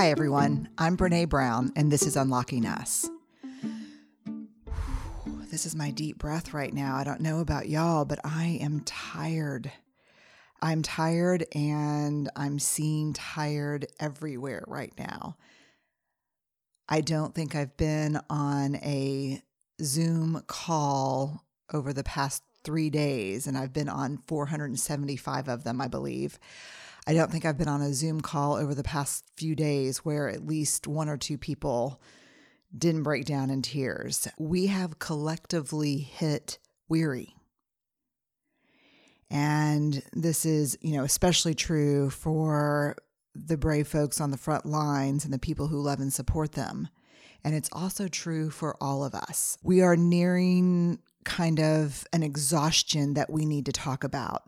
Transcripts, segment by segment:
Hi, everyone. I'm Brene Brown, and this is Unlocking Us. This is my deep breath right now. I don't know about y'all, but I am tired. I'm tired, and I'm seeing tired everywhere right now. I don't think I've been on a Zoom call over the past three days, and I've been on 475 of them, I believe. I don't think I've been on a Zoom call over the past few days where at least one or two people didn't break down in tears. We have collectively hit weary. And this is, you know, especially true for the brave folks on the front lines and the people who love and support them. And it's also true for all of us. We are nearing kind of an exhaustion that we need to talk about.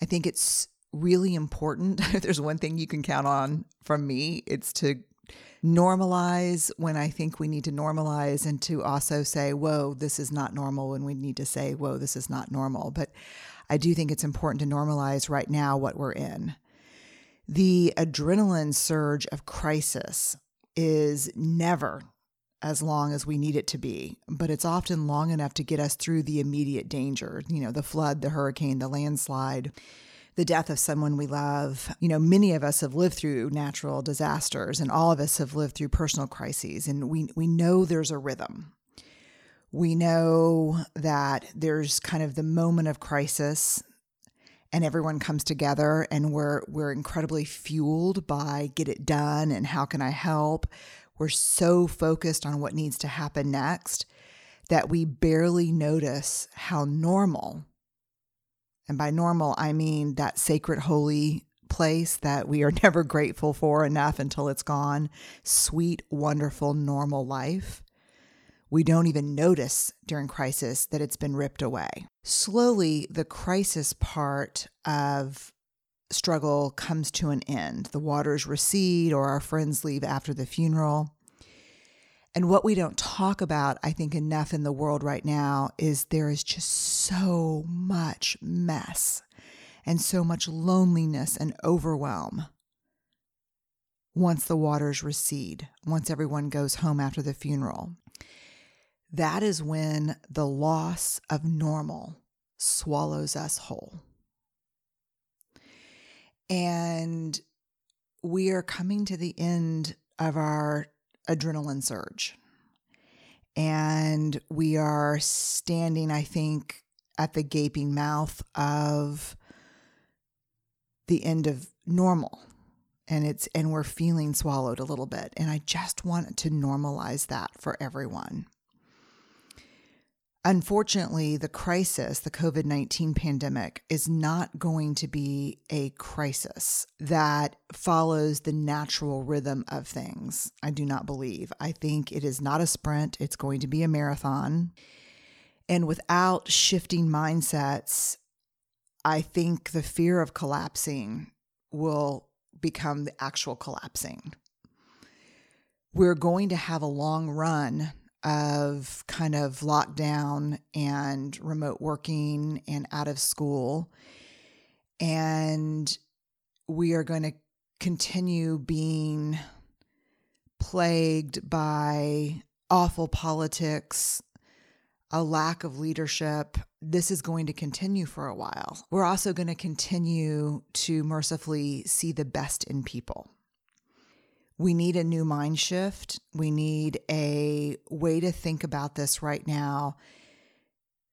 I think it's really important. if there's one thing you can count on from me, it's to normalize when I think we need to normalize and to also say, whoa, this is not normal when we need to say, whoa, this is not normal. But I do think it's important to normalize right now what we're in. The adrenaline surge of crisis is never as long as we need it to be, but it's often long enough to get us through the immediate danger, you know, the flood, the hurricane, the landslide the death of someone we love. You know, many of us have lived through natural disasters and all of us have lived through personal crises and we we know there's a rhythm. We know that there's kind of the moment of crisis and everyone comes together and we're we're incredibly fueled by get it done and how can I help? We're so focused on what needs to happen next that we barely notice how normal and by normal, I mean that sacred, holy place that we are never grateful for enough until it's gone. Sweet, wonderful, normal life. We don't even notice during crisis that it's been ripped away. Slowly, the crisis part of struggle comes to an end. The waters recede, or our friends leave after the funeral. And what we don't talk about, I think, enough in the world right now is there is just so much mess and so much loneliness and overwhelm once the waters recede, once everyone goes home after the funeral. That is when the loss of normal swallows us whole. And we are coming to the end of our adrenaline surge. And we are standing, I think, at the gaping mouth of the end of normal. And it's and we're feeling swallowed a little bit. And I just want to normalize that for everyone. Unfortunately, the crisis, the COVID 19 pandemic, is not going to be a crisis that follows the natural rhythm of things. I do not believe. I think it is not a sprint, it's going to be a marathon. And without shifting mindsets, I think the fear of collapsing will become the actual collapsing. We're going to have a long run of kind of lockdown and remote working and out of school. And we are going to continue being plagued by awful politics, a lack of leadership. This is going to continue for a while. We're also going to continue to mercifully see the best in people we need a new mind shift. We need a way to think about this right now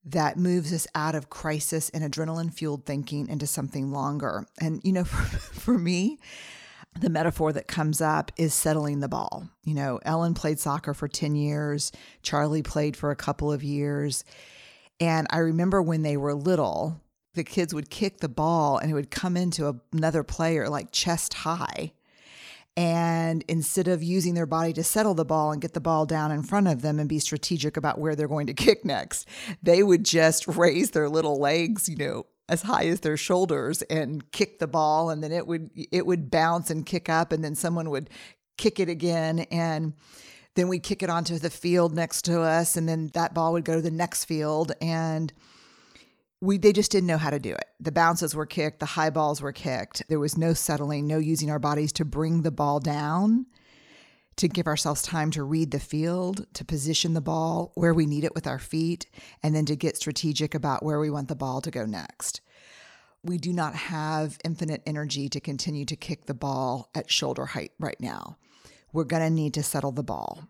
that moves us out of crisis and adrenaline fueled thinking into something longer. And, you know, for, for me, the metaphor that comes up is settling the ball. You know, Ellen played soccer for 10 years, Charlie played for a couple of years. And I remember when they were little, the kids would kick the ball and it would come into another player like chest high. And instead of using their body to settle the ball and get the ball down in front of them and be strategic about where they're going to kick next, they would just raise their little legs, you know, as high as their shoulders and kick the ball. And then it would it would bounce and kick up and then someone would kick it again. And then we'd kick it onto the field next to us and then that ball would go to the next field. And we they just didn't know how to do it. The bounces were kicked, the high balls were kicked. There was no settling, no using our bodies to bring the ball down, to give ourselves time to read the field, to position the ball where we need it with our feet, and then to get strategic about where we want the ball to go next. We do not have infinite energy to continue to kick the ball at shoulder height right now. We're going to need to settle the ball.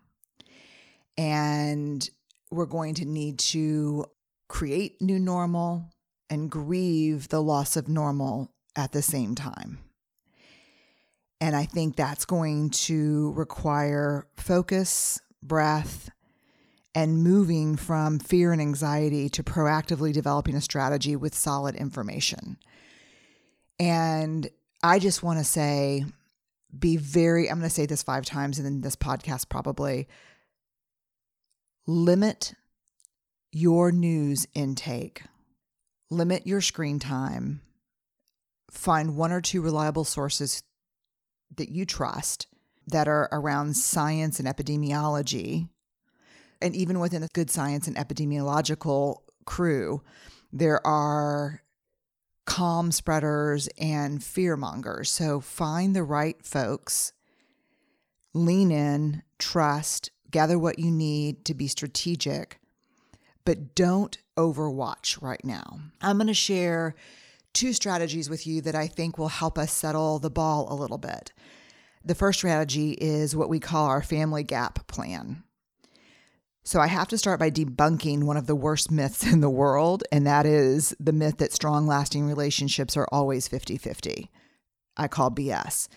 And we're going to need to create new normal and grieve the loss of normal at the same time. And I think that's going to require focus, breath, and moving from fear and anxiety to proactively developing a strategy with solid information. And I just want to say, be very, I'm going to say this five times in this podcast probably. Limit your news intake, limit your screen time, find one or two reliable sources that you trust that are around science and epidemiology. And even within a good science and epidemiological crew, there are calm spreaders and fear mongers. So find the right folks, lean in, trust, gather what you need to be strategic but don't overwatch right now. I'm going to share two strategies with you that I think will help us settle the ball a little bit. The first strategy is what we call our family gap plan. So I have to start by debunking one of the worst myths in the world, and that is the myth that strong, lasting relationships are always 50 50. I call BS.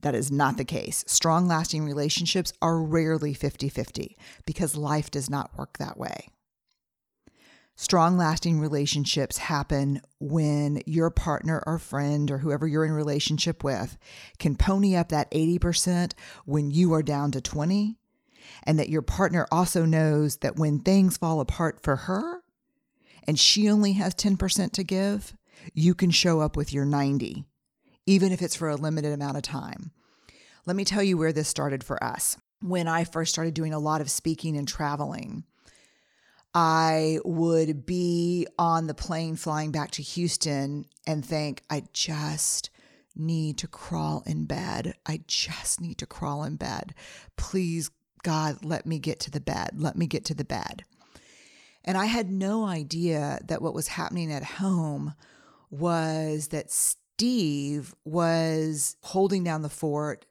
That is not the case. Strong, lasting relationships are rarely 50 50 because life does not work that way. Strong, lasting relationships happen when your partner or friend or whoever you're in relationship with can pony up that 80% when you are down to 20 and that your partner also knows that when things fall apart for her and she only has 10% to give, you can show up with your 90, even if it's for a limited amount of time. Let me tell you where this started for us. When I first started doing a lot of speaking and traveling, I would be on the plane flying back to Houston and think, I just need to crawl in bed. I just need to crawl in bed. Please, God, let me get to the bed. Let me get to the bed. And I had no idea that what was happening at home was that Steve was holding down the fort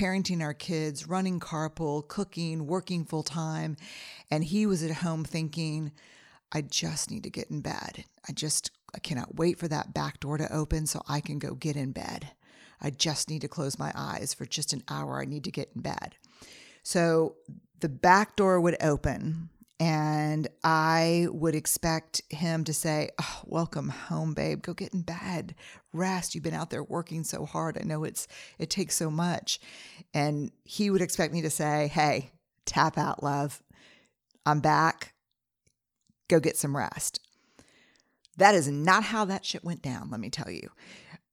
parenting our kids, running carpool, cooking, working full time. And he was at home thinking, I just need to get in bed. I just, I cannot wait for that back door to open so I can go get in bed. I just need to close my eyes for just an hour. I need to get in bed. So the back door would open and I would expect him to say, oh, "Welcome home, babe. Go get in bed, rest. You've been out there working so hard. I know it's it takes so much." And he would expect me to say, "Hey, tap out, love. I'm back. Go get some rest." That is not how that shit went down. Let me tell you.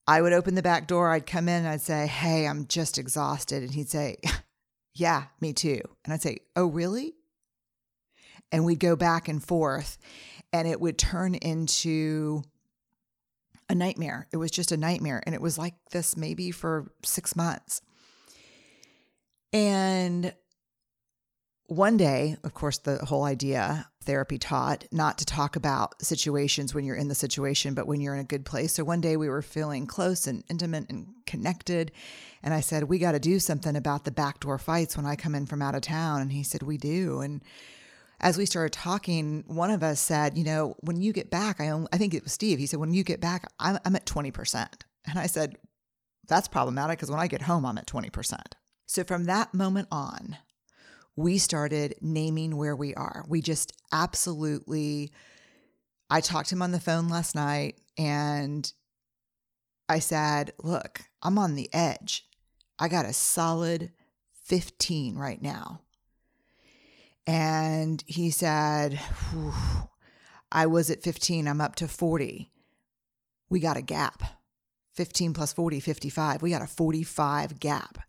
I would open the back door. I'd come in and I'd say, "Hey, I'm just exhausted," and he'd say, "Yeah, me too." And I'd say, "Oh, really?" And we'd go back and forth and it would turn into a nightmare. It was just a nightmare. And it was like this maybe for six months. And one day, of course, the whole idea therapy taught not to talk about situations when you're in the situation, but when you're in a good place. So one day we were feeling close and intimate and connected. And I said, We got to do something about the backdoor fights when I come in from out of town. And he said, We do. And as we started talking, one of us said, you know, when you get back, I only, I think it was Steve. He said, when you get back, I'm, I'm at 20%. And I said, that's problematic because when I get home, I'm at 20%. So from that moment on, we started naming where we are. We just absolutely I talked to him on the phone last night and I said, Look, I'm on the edge. I got a solid 15 right now. And he said, I was at 15, I'm up to 40. We got a gap. 15 plus 40, 55. We got a 45 gap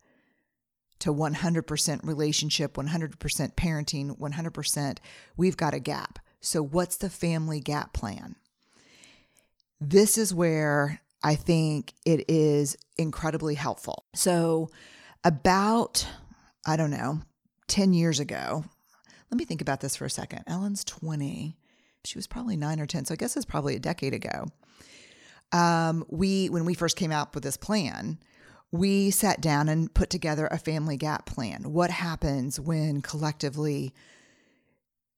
to 100% relationship, 100% parenting, 100%. We've got a gap. So, what's the family gap plan? This is where I think it is incredibly helpful. So, about, I don't know, 10 years ago, let me think about this for a second. Ellen's 20. She was probably nine or 10. So, I guess it's probably a decade ago. Um, we, when we first came out with this plan, we sat down and put together a family gap plan. What happens when collectively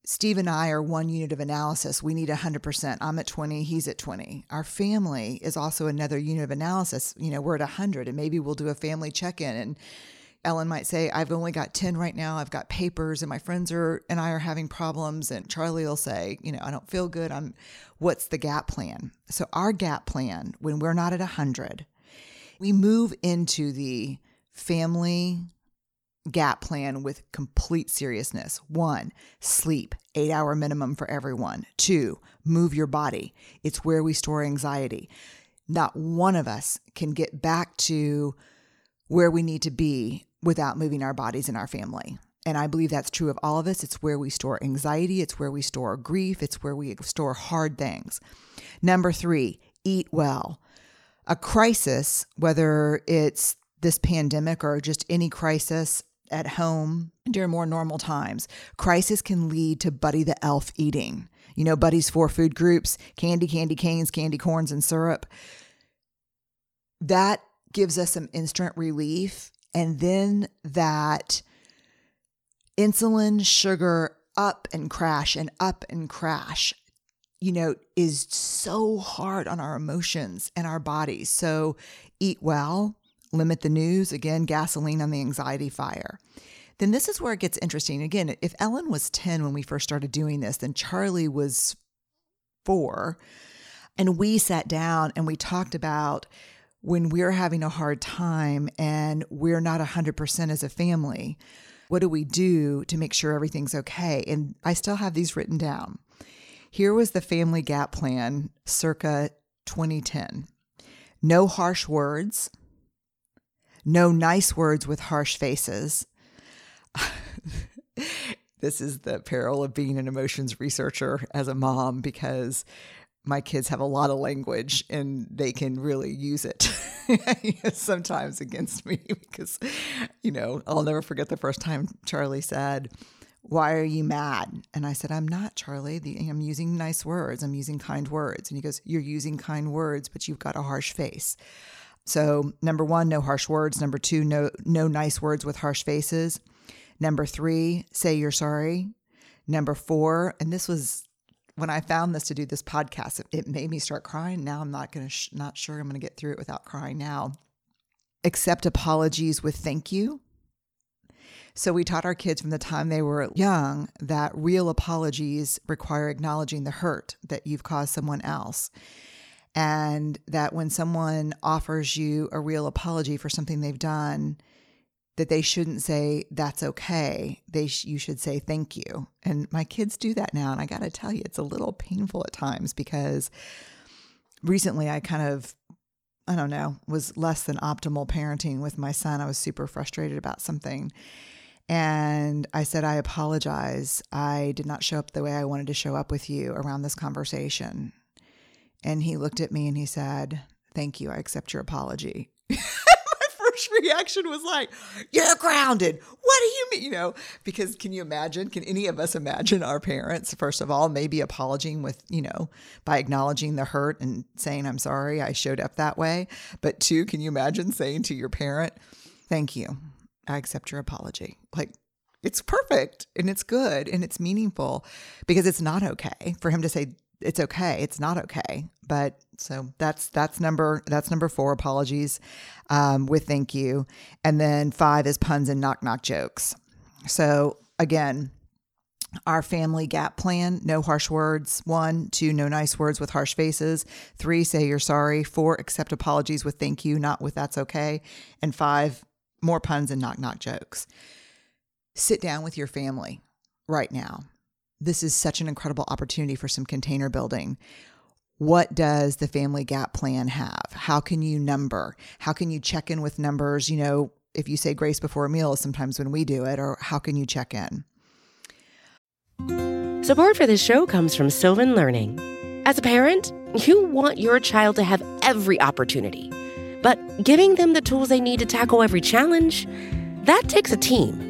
Steve and I are one unit of analysis. We need 100%. I'm at 20, he's at 20. Our family is also another unit of analysis. You know, we're at 100 and maybe we'll do a family check-in and Ellen might say, I've only got 10 right now. I've got papers and my friends are and I are having problems. And Charlie will say, you know, I don't feel good. I'm what's the gap plan? So our gap plan, when we're not at 100, we move into the family gap plan with complete seriousness. One, sleep, eight hour minimum for everyone. Two, move your body. It's where we store anxiety. Not one of us can get back to where we need to be without moving our bodies in our family. And I believe that's true of all of us. It's where we store anxiety, it's where we store grief, it's where we store hard things. Number three, eat well. A crisis, whether it's this pandemic or just any crisis, at home during more normal times. Crisis can lead to Buddy the Elf eating. You know, Buddy's four food groups candy, candy canes, candy corns, and syrup. That gives us some instant relief. And then that insulin, sugar up and crash and up and crash, you know, is so hard on our emotions and our bodies. So eat well, limit the news, again, gasoline on the anxiety fire. Then this is where it gets interesting. Again, if Ellen was 10 when we first started doing this, then Charlie was four. And we sat down and we talked about when we're having a hard time and we're not 100% as a family, what do we do to make sure everything's okay? And I still have these written down. Here was the family gap plan circa 2010 no harsh words, no nice words with harsh faces. this is the peril of being an emotions researcher as a mom because my kids have a lot of language and they can really use it sometimes against me because, you know, I'll never forget the first time Charlie said, Why are you mad? And I said, I'm not, Charlie. I'm using nice words. I'm using kind words. And he goes, You're using kind words, but you've got a harsh face. So, number one, no harsh words. Number two, no, no nice words with harsh faces. Number three, say you're sorry. Number four, and this was when I found this to do this podcast, it, it made me start crying. Now I'm not going to, sh- not sure I'm going to get through it without crying now. Accept apologies with thank you. So we taught our kids from the time they were young that real apologies require acknowledging the hurt that you've caused someone else and that when someone offers you a real apology for something they've done that they shouldn't say that's okay they sh- you should say thank you and my kids do that now and i got to tell you it's a little painful at times because recently i kind of i don't know was less than optimal parenting with my son i was super frustrated about something and I said, I apologize. I did not show up the way I wanted to show up with you around this conversation. And he looked at me and he said, Thank you. I accept your apology. First reaction was like, You're grounded. What do you mean? You know, because can you imagine? Can any of us imagine our parents, first of all, maybe apologizing with, you know, by acknowledging the hurt and saying, I'm sorry I showed up that way? But two, can you imagine saying to your parent, Thank you. I accept your apology? Like, it's perfect and it's good and it's meaningful because it's not okay for him to say it's okay. It's not okay. But so that's that's number that's number four. Apologies um, with thank you, and then five is puns and knock knock jokes. So again, our family gap plan no harsh words one two no nice words with harsh faces three say you're sorry four accept apologies with thank you not with that's okay and five more puns and knock knock jokes sit down with your family right now this is such an incredible opportunity for some container building. What does the family gap plan have? How can you number? How can you check in with numbers? You know if you say grace before a meal sometimes when we do it or how can you check in? Support for this show comes from Sylvan Learning. As a parent, you want your child to have every opportunity, but giving them the tools they need to tackle every challenge, that takes a team.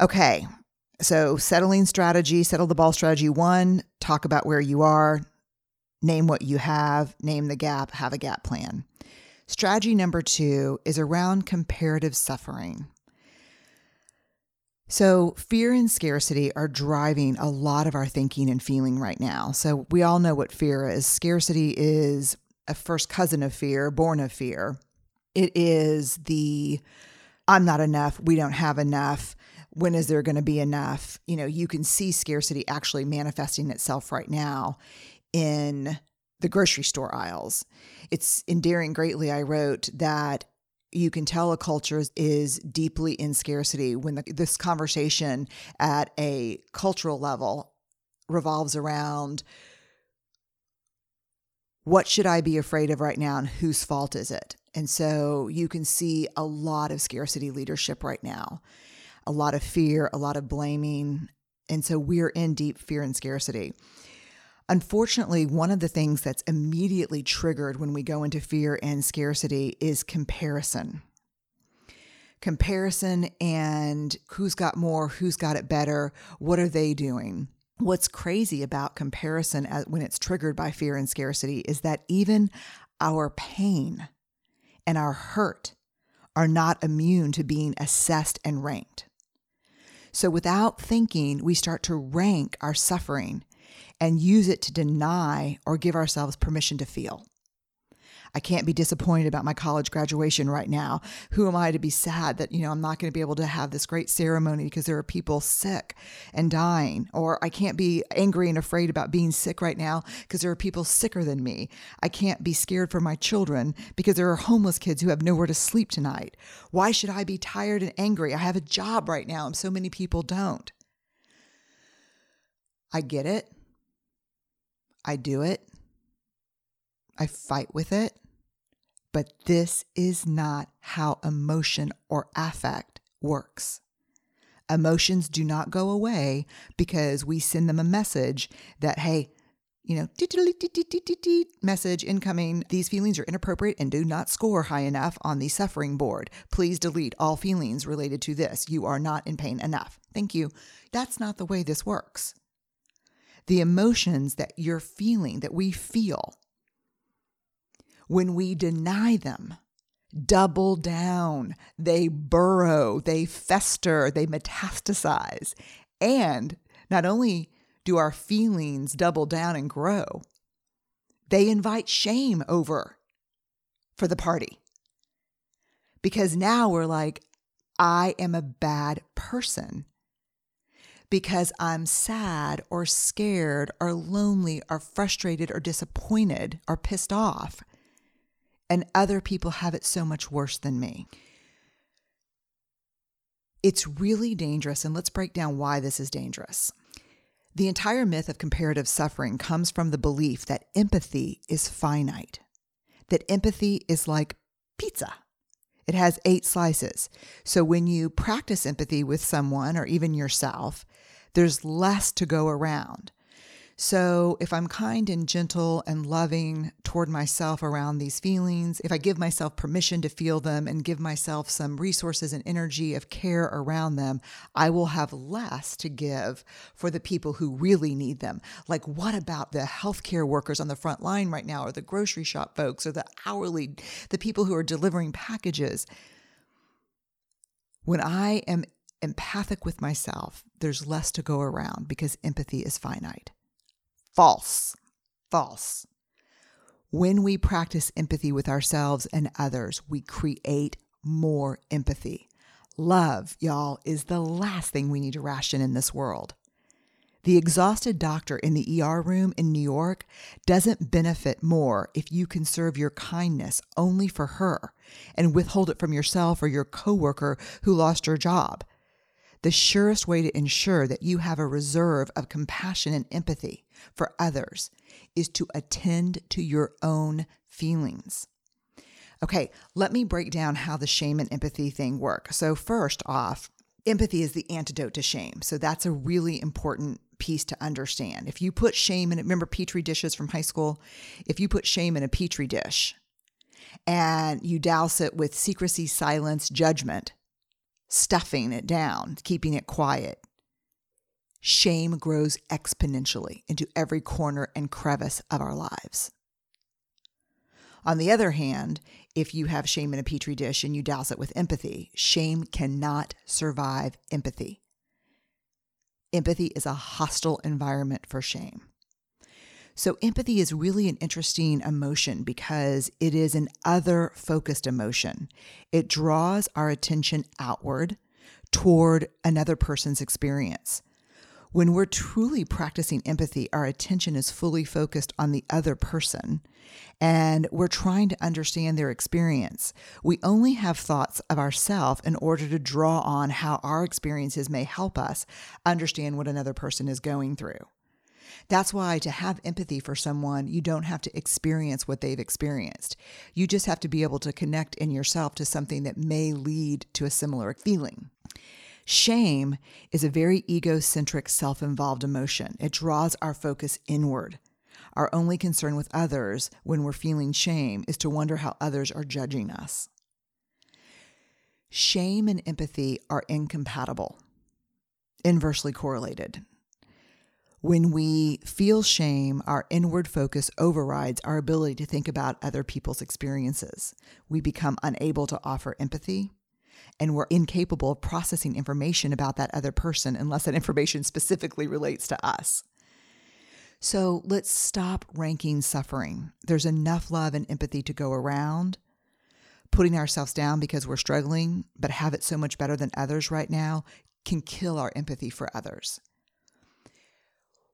Okay. So, settling strategy, settle the ball strategy one, talk about where you are, name what you have, name the gap, have a gap plan. Strategy number two is around comparative suffering. So, fear and scarcity are driving a lot of our thinking and feeling right now. So, we all know what fear is. Scarcity is a first cousin of fear, born of fear. It is the I'm not enough, we don't have enough. When is there going to be enough? You know, you can see scarcity actually manifesting itself right now in the grocery store aisles. It's in Daring Greatly. I wrote that you can tell a culture is deeply in scarcity when the, this conversation at a cultural level revolves around what should I be afraid of right now and whose fault is it? And so you can see a lot of scarcity leadership right now, a lot of fear, a lot of blaming. And so we're in deep fear and scarcity. Unfortunately, one of the things that's immediately triggered when we go into fear and scarcity is comparison. Comparison and who's got more, who's got it better, what are they doing? What's crazy about comparison when it's triggered by fear and scarcity is that even our pain and our hurt are not immune to being assessed and ranked. So, without thinking, we start to rank our suffering and use it to deny or give ourselves permission to feel. I can't be disappointed about my college graduation right now. Who am I to be sad that, you know, I'm not going to be able to have this great ceremony because there are people sick and dying? Or I can't be angry and afraid about being sick right now because there are people sicker than me. I can't be scared for my children because there are homeless kids who have nowhere to sleep tonight. Why should I be tired and angry? I have a job right now and so many people don't. I get it. I do it. I fight with it. But this is not how emotion or affect works. Emotions do not go away because we send them a message that, hey, you know, message incoming. These feelings are inappropriate and do not score high enough on the suffering board. Please delete all feelings related to this. You are not in pain enough. Thank you. That's not the way this works the emotions that you're feeling, that we feel, when we deny them, double down, they burrow, they fester, they metastasize. And not only do our feelings double down and grow, they invite shame over for the party. Because now we're like, I am a bad person because I'm sad or scared or lonely or frustrated or disappointed or pissed off. And other people have it so much worse than me. It's really dangerous. And let's break down why this is dangerous. The entire myth of comparative suffering comes from the belief that empathy is finite, that empathy is like pizza. It has eight slices. So when you practice empathy with someone or even yourself, there's less to go around. So, if I'm kind and gentle and loving toward myself around these feelings, if I give myself permission to feel them and give myself some resources and energy of care around them, I will have less to give for the people who really need them. Like, what about the healthcare workers on the front line right now, or the grocery shop folks, or the hourly, the people who are delivering packages? When I am empathic with myself, there's less to go around because empathy is finite. False. False. When we practice empathy with ourselves and others, we create more empathy. Love, y'all, is the last thing we need to ration in this world. The exhausted doctor in the ER room in New York doesn't benefit more if you conserve your kindness only for her and withhold it from yourself or your coworker who lost her job. The surest way to ensure that you have a reserve of compassion and empathy for others is to attend to your own feelings. Okay, let me break down how the shame and empathy thing work. So, first off, empathy is the antidote to shame. So, that's a really important piece to understand. If you put shame in, remember petri dishes from high school? If you put shame in a petri dish and you douse it with secrecy, silence, judgment, stuffing it down, keeping it quiet, shame grows exponentially into every corner and crevice of our lives. On the other hand, if you have shame in a petri dish and you douse it with empathy, shame cannot survive empathy. Empathy is a hostile environment for shame. So, empathy is really an interesting emotion because it is an other focused emotion. It draws our attention outward toward another person's experience. When we're truly practicing empathy, our attention is fully focused on the other person and we're trying to understand their experience. We only have thoughts of ourselves in order to draw on how our experiences may help us understand what another person is going through. That's why to have empathy for someone, you don't have to experience what they've experienced. You just have to be able to connect in yourself to something that may lead to a similar feeling. Shame is a very egocentric, self involved emotion. It draws our focus inward. Our only concern with others when we're feeling shame is to wonder how others are judging us. Shame and empathy are incompatible, inversely correlated. When we feel shame, our inward focus overrides our ability to think about other people's experiences. We become unable to offer empathy and we're incapable of processing information about that other person unless that information specifically relates to us. So let's stop ranking suffering. There's enough love and empathy to go around. Putting ourselves down because we're struggling, but have it so much better than others right now, can kill our empathy for others.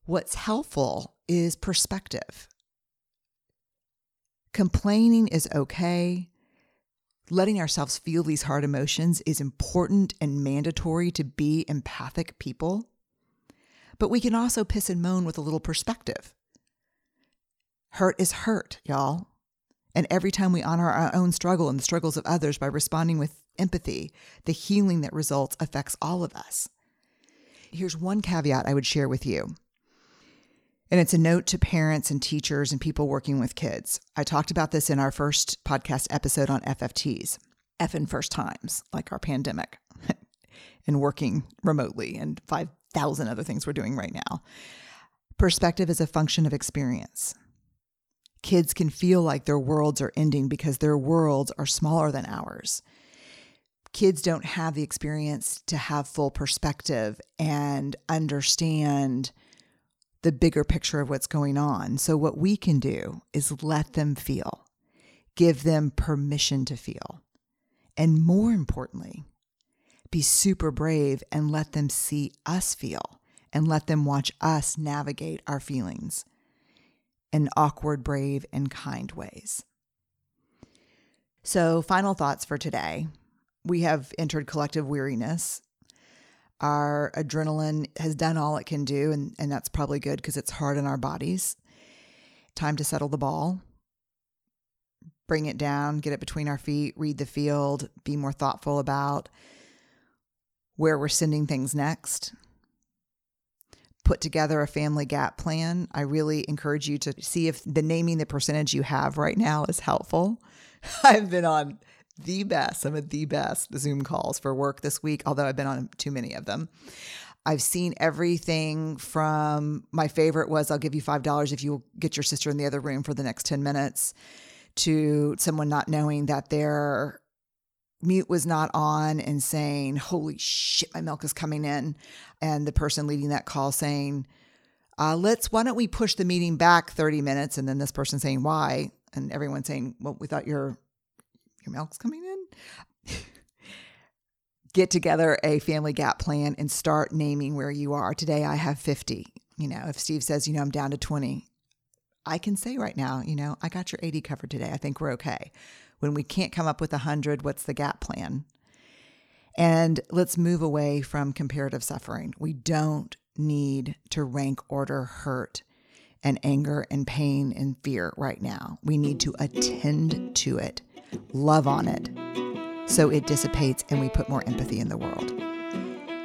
What's helpful is perspective. Complaining is okay letting ourselves feel these hard emotions is important and mandatory to be empathic people. But we can also piss and moan with a little perspective. Hurt is hurt, y'all. And every time we honor our own struggle and the struggles of others by responding with empathy, the healing that results affects all of us. Here's one caveat I would share with you and it's a note to parents and teachers and people working with kids. I talked about this in our first podcast episode on FFTs, F in first times, like our pandemic and working remotely and 5,000 other things we're doing right now. Perspective is a function of experience. Kids can feel like their worlds are ending because their worlds are smaller than ours. Kids don't have the experience to have full perspective and understand the bigger picture of what's going on. So, what we can do is let them feel, give them permission to feel. And more importantly, be super brave and let them see us feel and let them watch us navigate our feelings in awkward, brave, and kind ways. So, final thoughts for today. We have entered collective weariness. Our adrenaline has done all it can do, and, and that's probably good because it's hard on our bodies. Time to settle the ball, bring it down, get it between our feet, read the field, be more thoughtful about where we're sending things next. Put together a family gap plan. I really encourage you to see if the naming the percentage you have right now is helpful. I've been on the best, some of the best Zoom calls for work this week, although I've been on too many of them. I've seen everything from my favorite was I'll give you $5 if you get your sister in the other room for the next 10 minutes to someone not knowing that their mute was not on and saying, Holy shit, my milk is coming in. And the person leading that call saying, uh, let's, why don't we push the meeting back 30 minutes? And then this person saying, why? And everyone saying, well, we thought your, your milk's coming in. Get together a family gap plan and start naming where you are. Today I have 50. You know, if Steve says, you know, I'm down to 20, I can say right now, you know, I got your 80 covered today. I think we're okay. When we can't come up with 100, what's the gap plan? And let's move away from comparative suffering. We don't need to rank order hurt and anger and pain and fear right now. We need to attend to it, love on it, so it dissipates and we put more empathy in the world.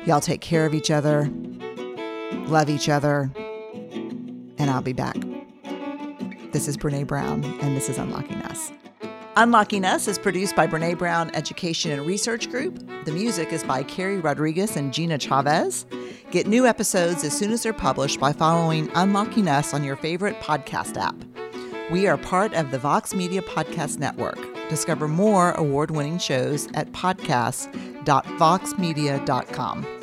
Y'all take care of each other, love each other, and I'll be back. This is Brene Brown, and this is Unlocking Us. Unlocking Us is produced by Brene Brown Education and Research Group. The music is by Carrie Rodriguez and Gina Chavez. Get new episodes as soon as they're published by following Unlocking Us on your favorite podcast app. We are part of the Vox Media Podcast Network. Discover more award winning shows at podcast.voxmedia.com.